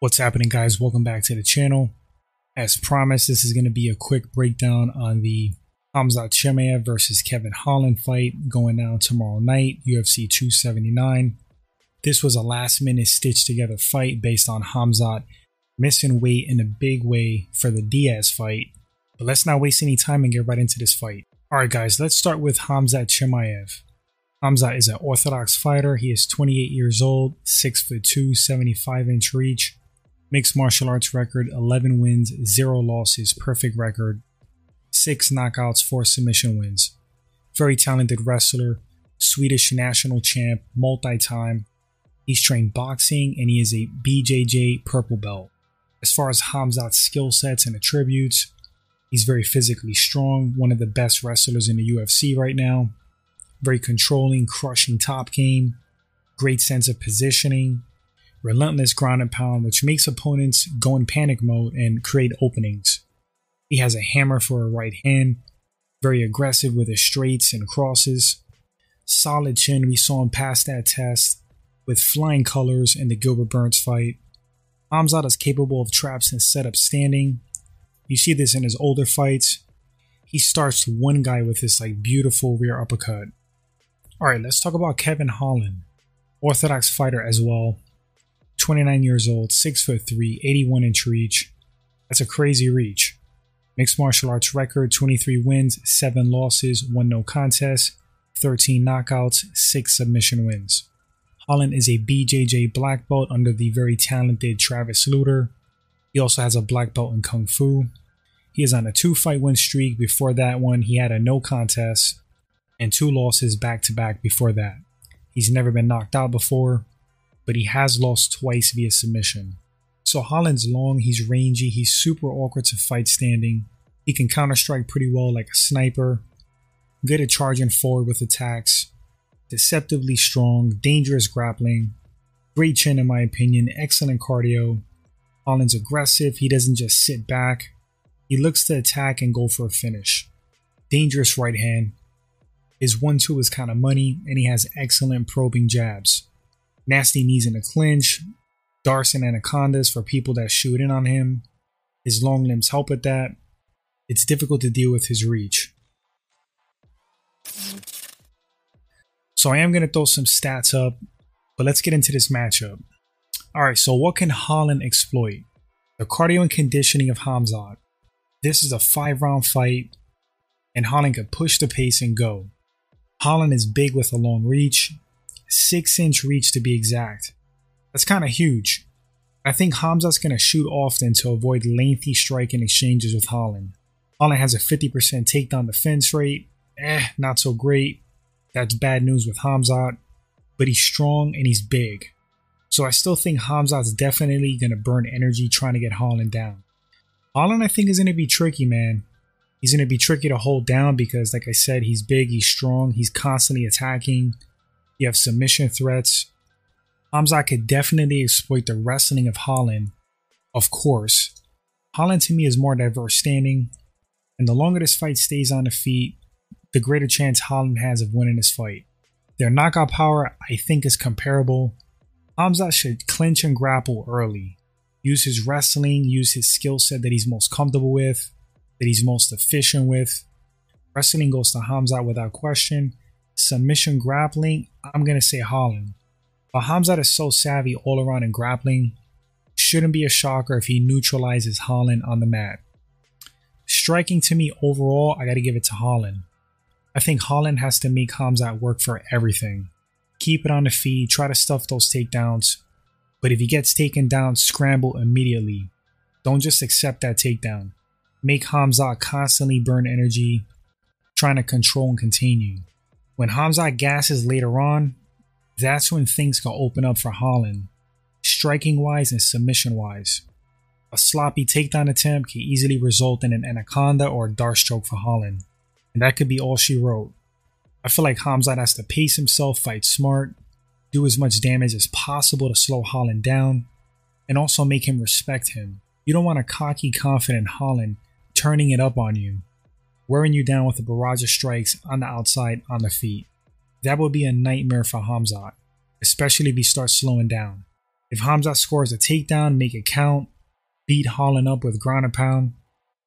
What's happening, guys? Welcome back to the channel. As promised, this is going to be a quick breakdown on the Khamzat Chimaev versus Kevin Holland fight going down tomorrow night, UFC 279. This was a last minute stitched together fight based on Khamzat missing weight in a big way for the Diaz fight. But let's not waste any time and get right into this fight. Alright, guys, let's start with Khamzat Chimaev. Khamzat is an orthodox fighter. He is 28 years old, 6 foot 2, 75 inch reach Mixed martial arts record 11 wins, 0 losses, perfect record, 6 knockouts, 4 submission wins. Very talented wrestler, Swedish national champ, multi time. He's trained boxing and he is a BJJ purple belt. As far as Khamzat's skill sets and attributes, he's very physically strong, one of the best wrestlers in the UFC right now. Very controlling, crushing top game, great sense of positioning, relentless ground and pound, which makes opponents go in panic mode and create openings. He has a hammer for a right hand, very aggressive with his straights and crosses. Solid chin, we saw him pass that test with flying colors in the Gilbert Burns fight. Khamzat is capable of traps and setup standing. You see this in his older fights. He starts one guy with this like beautiful rear uppercut. Alright, let's talk about Kevin Holland. Orthodox fighter as well. 29 years old, 6 foot 3, 81 inch reach. That's a crazy reach. Mixed martial arts record 23 wins, 7 losses, 1 no contest, 13 knockouts, 6 submission wins. Holland is a BJJ black belt under the very talented Travis Lutter. He also has a black belt in Kung Fu. He is on a two fight win streak. Before that one, he had a no contest and two losses back to back before that. He's never been knocked out before but he has lost twice via submission. So Holland's long, he's rangy, he's super awkward to fight standing. He can counter strike pretty well like a sniper. Good at charging forward with attacks. Deceptively strong, dangerous grappling. Great chin in my opinion, excellent cardio. Holland's aggressive, he doesn't just sit back. He looks to attack and go for a finish. Dangerous right hand. His 1 2 is kind of money, and he has excellent probing jabs nasty knees in a clinch, Darson anacondas for people that shoot in on him. His long limbs help with that. It's difficult to deal with his reach. So I am going to throw some stats up, but let's get into this matchup. All right, so what can Holland exploit? The cardio and conditioning of Khamzat. This is a five round fight, and Holland can push the pace and go. Holland is big with a long reach, six inch reach to be exact. That's kind of huge. I think Khamzat's going to shoot often to avoid lengthy striking exchanges with Holland. Holland has a 50% takedown defense rate. Eh, not so great. That's bad news with Khamzat. But he's strong and he's big. So I still think Khamzat's definitely going to burn energy trying to get Holland down. Holland, I think, is going to be tricky, man. He's going to be tricky to hold down because, like I said, he's big, he's strong, he's constantly attacking. You have submission threats. Khamzat could definitely exploit the wrestling of Holland, of course. Holland to me is more diverse standing, and the longer this fight stays on the feet, the greater chance Holland has of winning this fight. Their knockout power, I think, is comparable. Khamzat should clinch and grapple early. Use his wrestling, use his skill set that he's most comfortable with, that he's most efficient with. Wrestling goes to Khamzat without question, submission grappling, I'm going to say Holland. But Khamzat is so savvy all around in grappling, shouldn't be a shocker if he neutralizes Holland on the mat. Striking to me overall, I got to give it to Holland. I think Holland has to make Khamzat work for everything. Keep it on the feet, try to stuff those takedowns. But if he gets taken down, scramble immediately. Don't just accept that takedown. Make Khamzat constantly burn energy, trying to control and contain you. When Khamzat gasses later on, that's when things can open up for Holland, striking wise and submission wise. A sloppy takedown attempt can easily result in an anaconda or a D'Arce choke for Holland, and that could be all she wrote. I feel like Khamzat has to pace himself, fight smart, do as much damage as possible to slow Holland down, and also make him respect him. You don't want a cocky, confident Holland turning it up on you wearing you down with a barrage of strikes on the outside on the feet. That would be a nightmare for Khamzat, especially if he starts slowing down. If Khamzat scores a takedown, make it count, beat Holland up with ground and pound.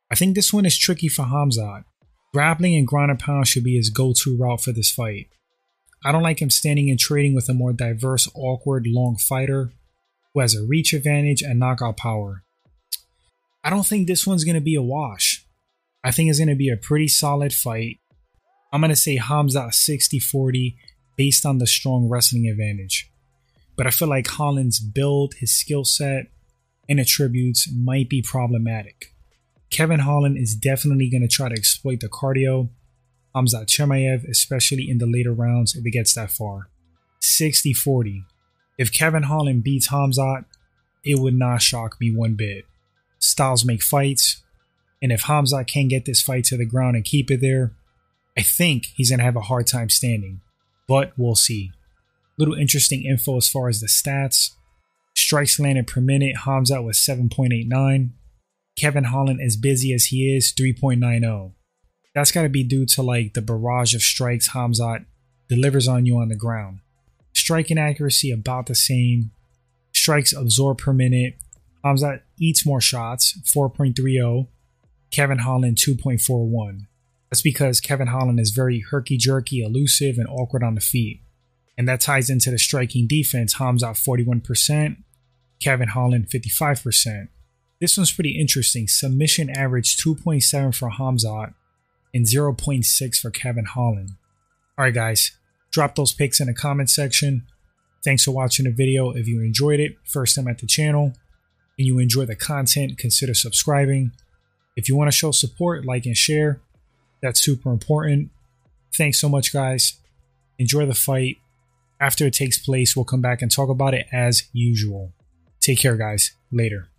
I think this one is tricky for Khamzat. Grappling and ground and pound should be his go to route for this fight. I don't like him standing and trading with a more diverse, awkward, long fighter who has a reach advantage and knockout power. I don't think this one's going to be a wash. I think it's going to be a pretty solid fight. I'm going to say Khamzat 60 40 based on the strong wrestling advantage. But I feel like Holland's build, his skill set, and attributes might be problematic. Kevin Holland is definitely going to try to exploit the cardio. Khamzat Chimaev, especially in the later rounds if it gets that far. 60 40. If Kevin Holland beats Khamzat, it would not shock me one bit. Styles make fights, and if Khamzat can't get this fight to the ground and keep it there, I think he's going to have a hard time standing. But we'll see. Little interesting info as far as the stats. Strikes landed per minute, Khamzat was 7.89. Kevin Holland, as busy as he is, 3.90. That's got to be due to like the barrage of strikes Khamzat delivers on you on the ground. Striking accuracy about the same. Strikes absorbed per minute. Khamzat eats more shots, 4.30. Kevin Holland, 2.41. That's because Kevin Holland is very herky jerky, elusive, and awkward on the feet. And that ties into the striking defense. Khamzat 41%, Kevin Holland 55%. This one's pretty interesting. Submission average 2.7 for Khamzat and 0.6 for Kevin Holland. Alright guys, drop those picks in the comment section. Thanks for watching the video. If you enjoyed it, first time at the channel, and you enjoy the content, consider subscribing. If you want to show support, like and share. That's super important. Thanks so much, guys. Enjoy the fight. After it takes place, we'll come back and talk about it as usual. Take care, guys. Later.